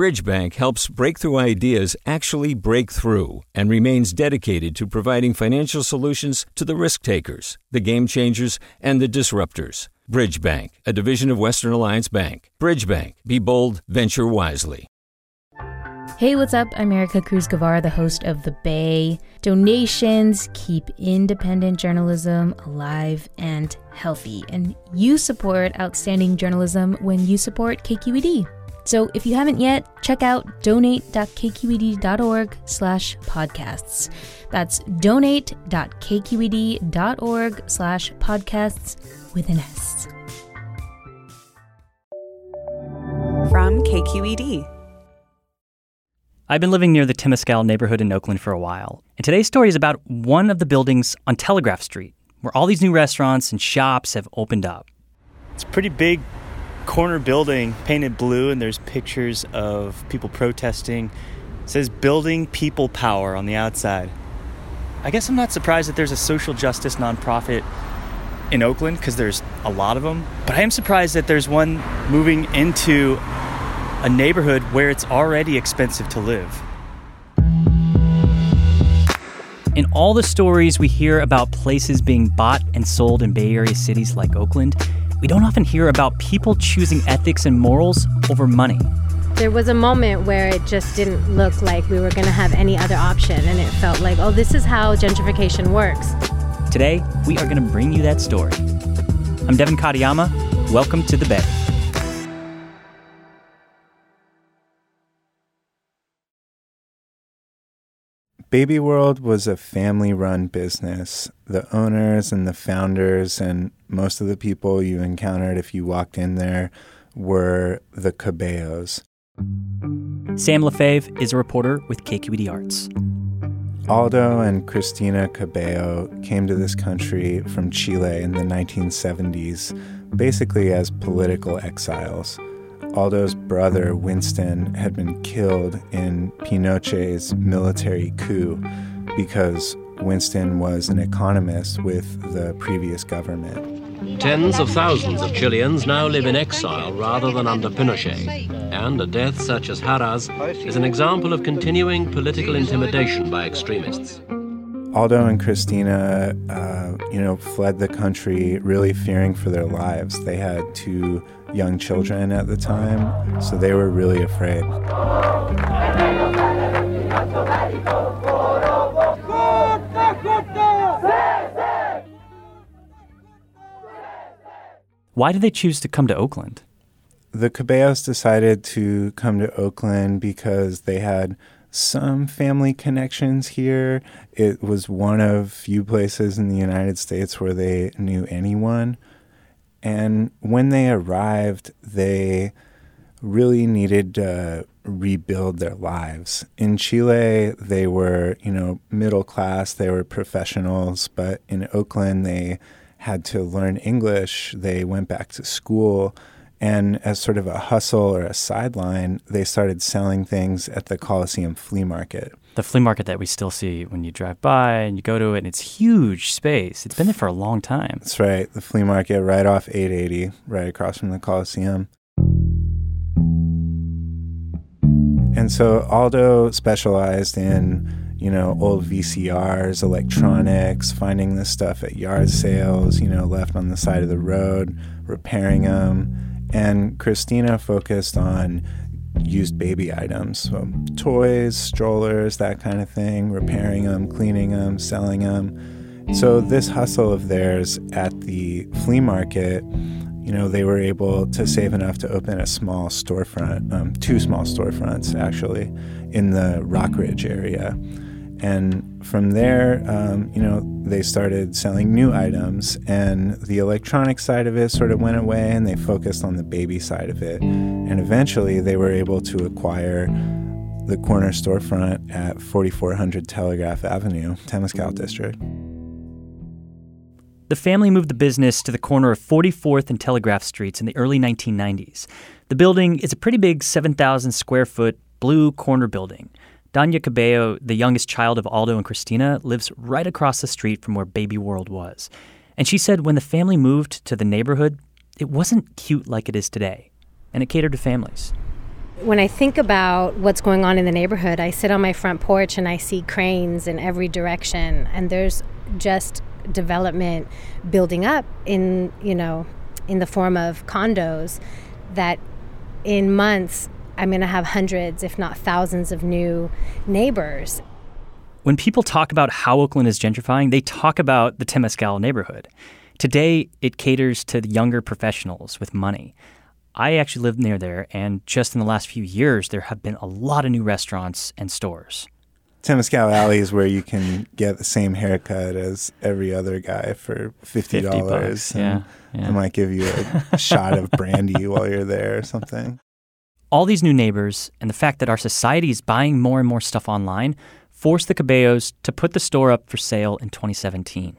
Bridgebank helps breakthrough ideas actually break through and remains dedicated to providing financial solutions to the risk takers, the game changers, and the disruptors. Bridgebank, a division of Western Alliance Bank. Bridgebank, be bold, venture wisely. Hey, what's up? I'm Ericka Cruz Guevara, the host of The Bay. Donations keep independent journalism alive and healthy, and you support outstanding journalism when you support KQED. So if you haven't yet, check out donate.kqed.org slash podcasts. That's donate.kqed.org slash podcasts with an S. From KQED. I've been living near the Temescal neighborhood in Oakland for a while, and today's story is about one of the buildings on Telegraph Street, where all these new restaurants and shops have opened up. It's a pretty big corner building, painted blue, and there's pictures of people protesting. It says Building People Power on the outside. I guess I'm not surprised that there's a social justice nonprofit in Oakland because there's a lot of them, but I am surprised that there's one moving into a neighborhood where it's already expensive to live. In all the stories we hear about places being bought and sold in Bay Area cities like Oakland, we don't often hear about people choosing ethics and morals over money. There was a moment where it just didn't look like we were going to have any other option, and it felt like, oh, this is how gentrification works. Today, we are going to bring you that story. I'm Devin Katayama. Welcome to the Bay. Baby World was a family run business. The owners and the founders, and most of the people you encountered if you walked in there, were the Cabellos. Sam Lefebvre is a reporter with KQED Arts. Aldo and Cristina Cabello came to this country from Chile in the 1970s, basically as political exiles. Aldo's brother, Winston, had been killed in Pinochet's military coup because Winston was an economist with the previous government. Tens of thousands of Chileans now live in exile rather than under Pinochet, and a death such as Jara's is an example of continuing political intimidation by extremists. Aldo and Cristina, uh, you know, fled the country really fearing for their lives. They had two young children at the time, so they were really afraid. Why did they choose to come to Oakland? The Cabellos decided to come to Oakland because they had some family connections here. It was one of few places in the United States where they knew anyone. And when they arrived, they really needed to rebuild their lives. In Chile, they were, you know, middle class, they were professionals, but in Oakland, they had to learn English. They went back to school. And as sort of a hustle or a sideline, they started selling things at the Coliseum flea market. The flea market that we still see when you drive by and you go to it, and it's huge space. It's been there for a long time. That's right. The flea market right off 880, right across from the Coliseum. And so Aldo specialized in, you know, old VCRs, electronics, finding this stuff at yard sales, you know, left on the side of the road, repairing them and Christina focused on used baby items, so toys, strollers, that kind of thing, repairing them, cleaning them, selling them. So this hustle of theirs at the flea market, you know, they were able to save enough to open a small storefront, um, two small storefronts actually, in the Rockridge area. And from there, um, you know, they started selling new items, and the electronic side of it sort of went away, and they focused on the baby side of it. And eventually, they were able to acquire the corner storefront at 4400 Telegraph Avenue, Temescal District. The family moved the business to the corner of 44th and Telegraph Streets in the early 1990s. The building is a pretty big 7,000 square foot blue corner building. Danya Cabello, the youngest child of Aldo and Cristina, lives right across the street from where Baby World was. And she said when the family moved to the neighborhood, it wasn't cute like it is today, and it catered to families. when I think about what's going on in the neighborhood, I sit on my front porch and I see cranes in every direction, and there's just development building up in you know in the form of condos that in months I'm going to have hundreds, if not thousands, of new neighbors. When people talk about how Oakland is gentrifying, they talk about the Temescal neighborhood. Today, it caters to younger professionals with money. I actually live near there, and just in the last few years, there have been a lot of new restaurants and stores. Temescal Alley is where you can get the same haircut as every other guy for fifty dollars. Yeah, yeah. They might give you a, a shot of brandy while you're there or something. All these new neighbors and the fact that our society is buying more and more stuff online forced the Cabellos to put the store up for sale in 2017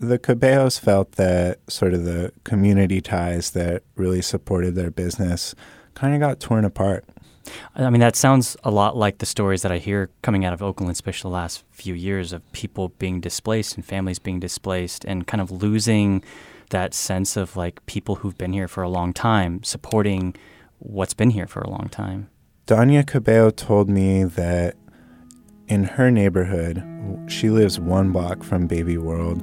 the Cabellos felt that sort of the community ties that really supported their business kind of got torn apart. I mean, that sounds a lot like the stories that I hear coming out of Oakland, especially the last few years of people being displaced and families being displaced and kind of losing that sense of like people who've been here for a long time supporting what's been here for a long time. Danya Cabello told me that in her neighborhood, she lives one block from Baby World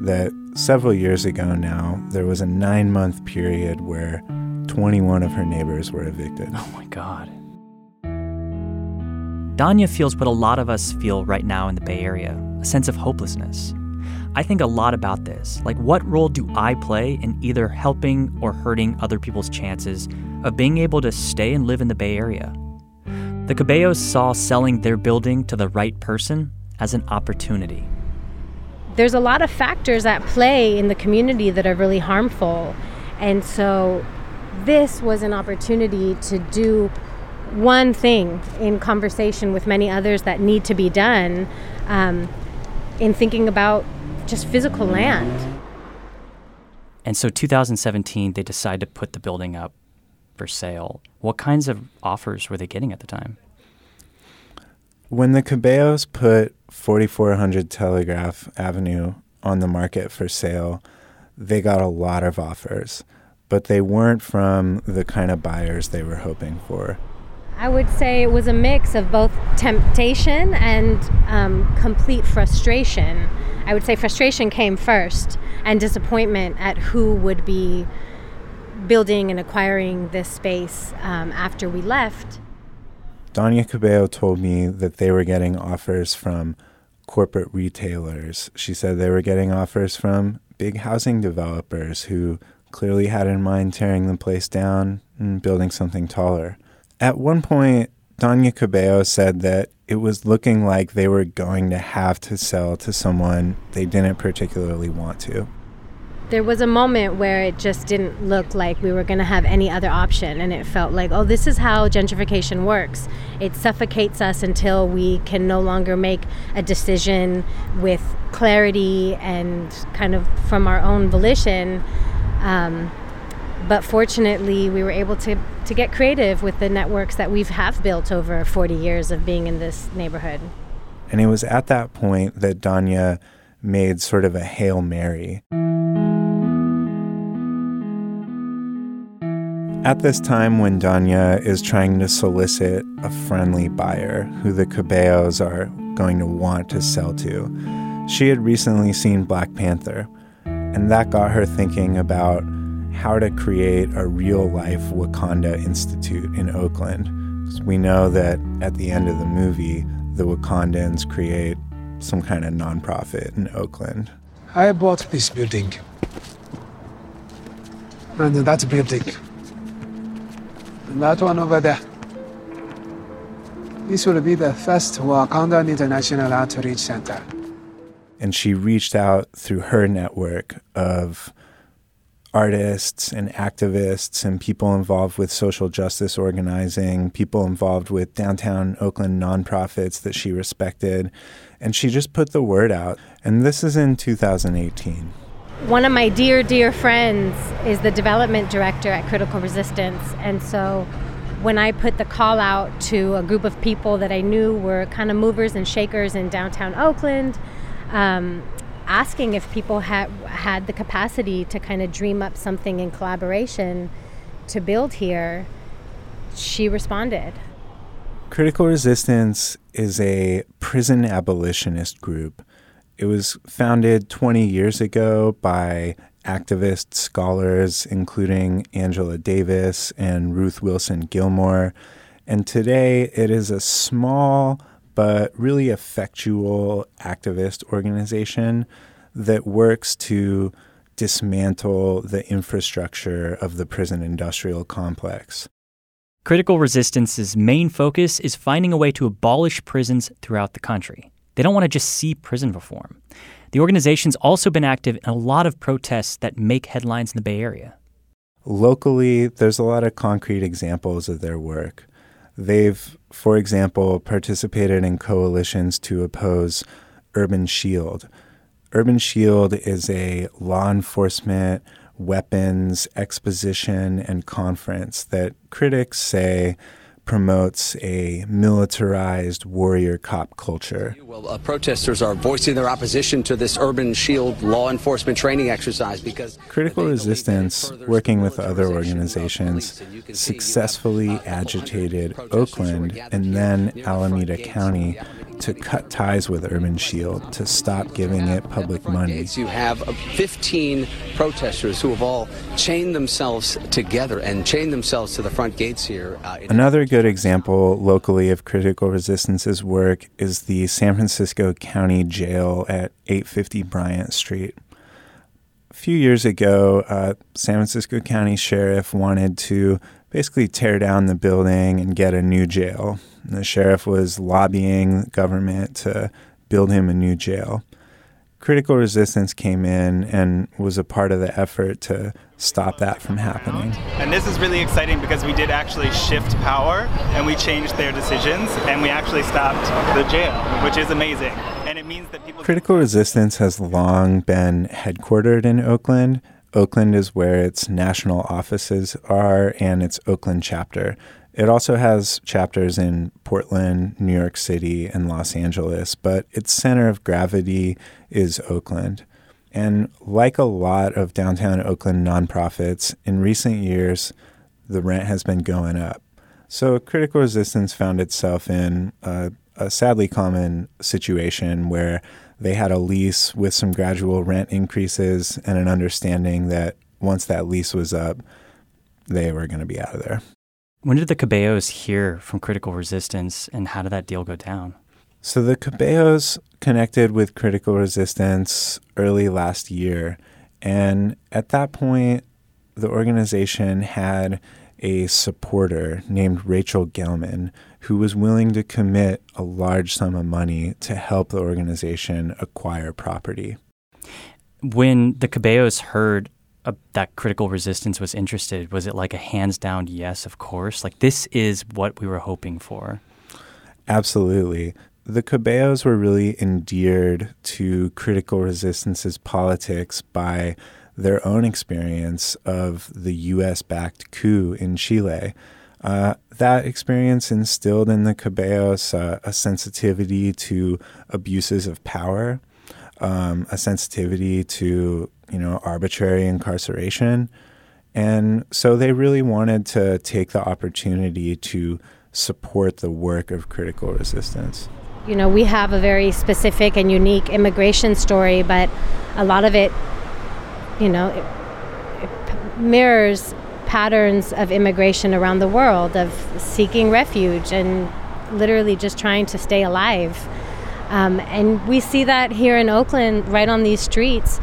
that several years ago now, there was a nine month period where 21 of her neighbors were evicted. Oh my God. Danya feels what a lot of us feel right now in the Bay Area a sense of hopelessness. I think a lot about this. Like, what role do I play in either helping or hurting other people's chances of being able to stay and live in the Bay Area? The Cabellos saw selling their building to the right person as an opportunity there's a lot of factors at play in the community that are really harmful. And so this was an opportunity to do one thing in conversation with many others that need to be done um, in thinking about just physical land. And so 2017, they decided to put the building up for sale. What kinds of offers were they getting at the time? When the Cabellos put 4400 Telegraph Avenue on the market for sale, they got a lot of offers, but they weren't from the kind of buyers they were hoping for. I would say it was a mix of both temptation and um, complete frustration. I would say frustration came first and disappointment at who would be building and acquiring this space um, after we left. Danya Cabello told me that they were getting offers from corporate retailers. She said they were getting offers from big housing developers who clearly had in mind tearing the place down and building something taller. At one point, Danya Cabello said that it was looking like they were going to have to sell to someone they didn't particularly want to there was a moment where it just didn't look like we were going to have any other option and it felt like oh this is how gentrification works. It suffocates us until we can no longer make a decision with clarity and kind of from our own volition. Um, but fortunately we were able to, to get creative with the networks that we've have built over 40 years of being in this neighborhood. And it was at that point that danya made sort of a hail mary At this time, when Danya is trying to solicit a friendly buyer who the Cabellos are going to want to sell to, she had recently seen Black Panther, and that got her thinking about how to create a real life Wakanda Institute in Oakland. We know that at the end of the movie, the Wakandans create some kind of nonprofit in Oakland. I bought this building. And that building that one over there. This will be the first Wakanda International Outreach Center. And she reached out through her network of artists and activists and people involved with social justice organizing, people involved with downtown Oakland nonprofits that she respected. And she just put the word out. And this is in 2018. One of my dear, dear friends is the development director at Critical Resistance. And so when I put the call out to a group of people that I knew were kind of movers and shakers in downtown Oakland, um, asking if people had had the capacity to kind of dream up something in collaboration to build here, she responded. Critical Resistance is a prison abolitionist group. It was founded 20 years ago by activist scholars, including Angela Davis and Ruth Wilson Gilmore. And today it is a small but really effectual activist organization that works to dismantle the infrastructure of the prison industrial complex. Critical Resistance's main focus is finding a way to abolish prisons throughout the country. They don't want to just see prison reform. The organization's also been active in a lot of protests that make headlines in the Bay Area. Locally, there's a lot of concrete examples of their work. They've, for example, participated in coalitions to oppose Urban Shield. Urban Shield is a law enforcement weapons exposition and conference that critics say promotes a militarized warrior cop culture. Well, uh, protesters are voicing their opposition to this urban shield law enforcement training exercise because critical resistance, working with other organizations, successfully agitated Oakland and then Alameda County to cut ties with Urban Shield, to stop giving it public money. You have 15 protesters who have all chained themselves together and chained themselves to the front gates here. Uh, Another good example locally of critical resistance's work is the San Francisco County Jail at 850 Bryant Street. A few years ago, uh, San Francisco County Sheriff wanted to basically tear down the building and get a new jail. And The sheriff was lobbying the government to build him a new jail. Critical resistance came in and was a part of the effort to stop that from happening. And this is really exciting because we did actually shift power and we changed their decisions and we actually stopped the jail, which is amazing. And it means that people. Critical resistance has long been headquartered in Oakland. Oakland is where its national offices are and its Oakland chapter. It also has chapters in Portland, New York City, and Los Angeles, but its center of gravity is Oakland. And like a lot of downtown Oakland nonprofits, in recent years, the rent has been going up. So Critical Resistance found itself in a, a sadly common situation where they had a lease with some gradual rent increases and an understanding that once that lease was up, they were going to be out of there. When did the Cabellos hear from Critical Resistance and how did that deal go down? So the Cabellos connected with Critical Resistance early last year. And at that point, the organization had a supporter named Rachel Gelman who was willing to commit a large sum of money to help the organization acquire property. When the Cabellos heard uh, that critical resistance was interested, was it like a hands down yes, of course? Like, this is what we were hoping for? Absolutely. The Cabellos were really endeared to critical resistance's politics by their own experience of the US backed coup in Chile. Uh, that experience instilled in the Cabellos uh, a sensitivity to abuses of power, um, a sensitivity to you know, arbitrary incarceration. And so they really wanted to take the opportunity to support the work of critical resistance. You know, we have a very specific and unique immigration story, but a lot of it, you know, it, it mirrors patterns of immigration around the world, of seeking refuge and literally just trying to stay alive. Um, and we see that here in Oakland, right on these streets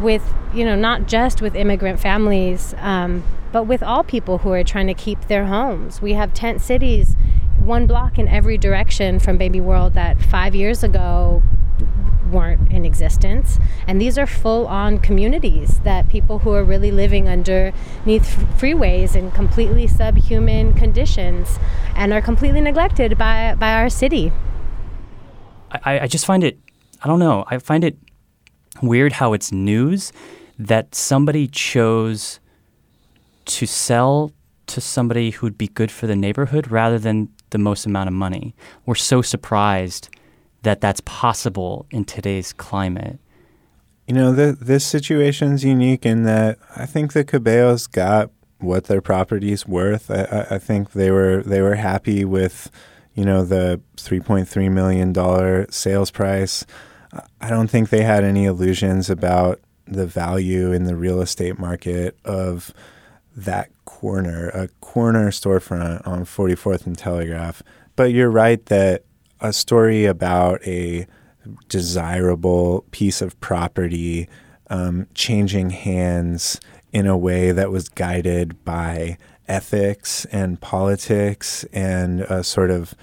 with you know not just with immigrant families um, but with all people who are trying to keep their homes we have tent cities one block in every direction from baby world that five years ago weren't in existence and these are full on communities that people who are really living underneath freeways in completely subhuman conditions and are completely neglected by by our city I, I just find it i don't know i find it weird how it's news that somebody chose to sell to somebody who'd be good for the neighborhood rather than the most amount of money. We're so surprised that that's possible in today's climate. You know, the, this situation's unique in that I think the Cabellos got what their property's worth. I, I think they were they were happy with, you know, the three point three million dollar sales price. I don't think they had any illusions about the value in the real estate market of that corner, a corner storefront on 44th and Telegraph. But you're right that a story about a desirable piece of property um, changing hands in a way that was guided by ethics and politics and a sort of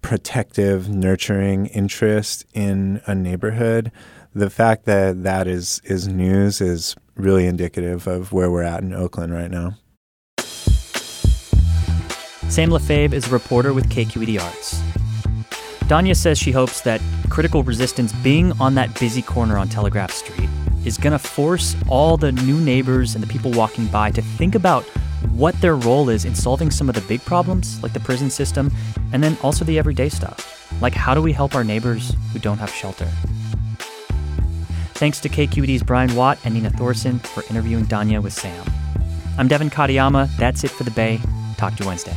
protective, nurturing interest in a neighborhood. The fact that that is, is news is really indicative of where we're at in Oakland right now. Sam Lefebvre is a reporter with KQED Arts. Danya says she hopes that critical resistance being on that busy corner on Telegraph Street is going to force all the new neighbors and the people walking by to think about what their role is in solving some of the big problems, like the prison system, and then also the everyday stuff, like how do we help our neighbors who don't have shelter. Thanks to KQED's Brian Watt and Nina Thorson for interviewing Danya with Sam. I'm Devin Katayama. That's it for the Bay. Talk to you Wednesday.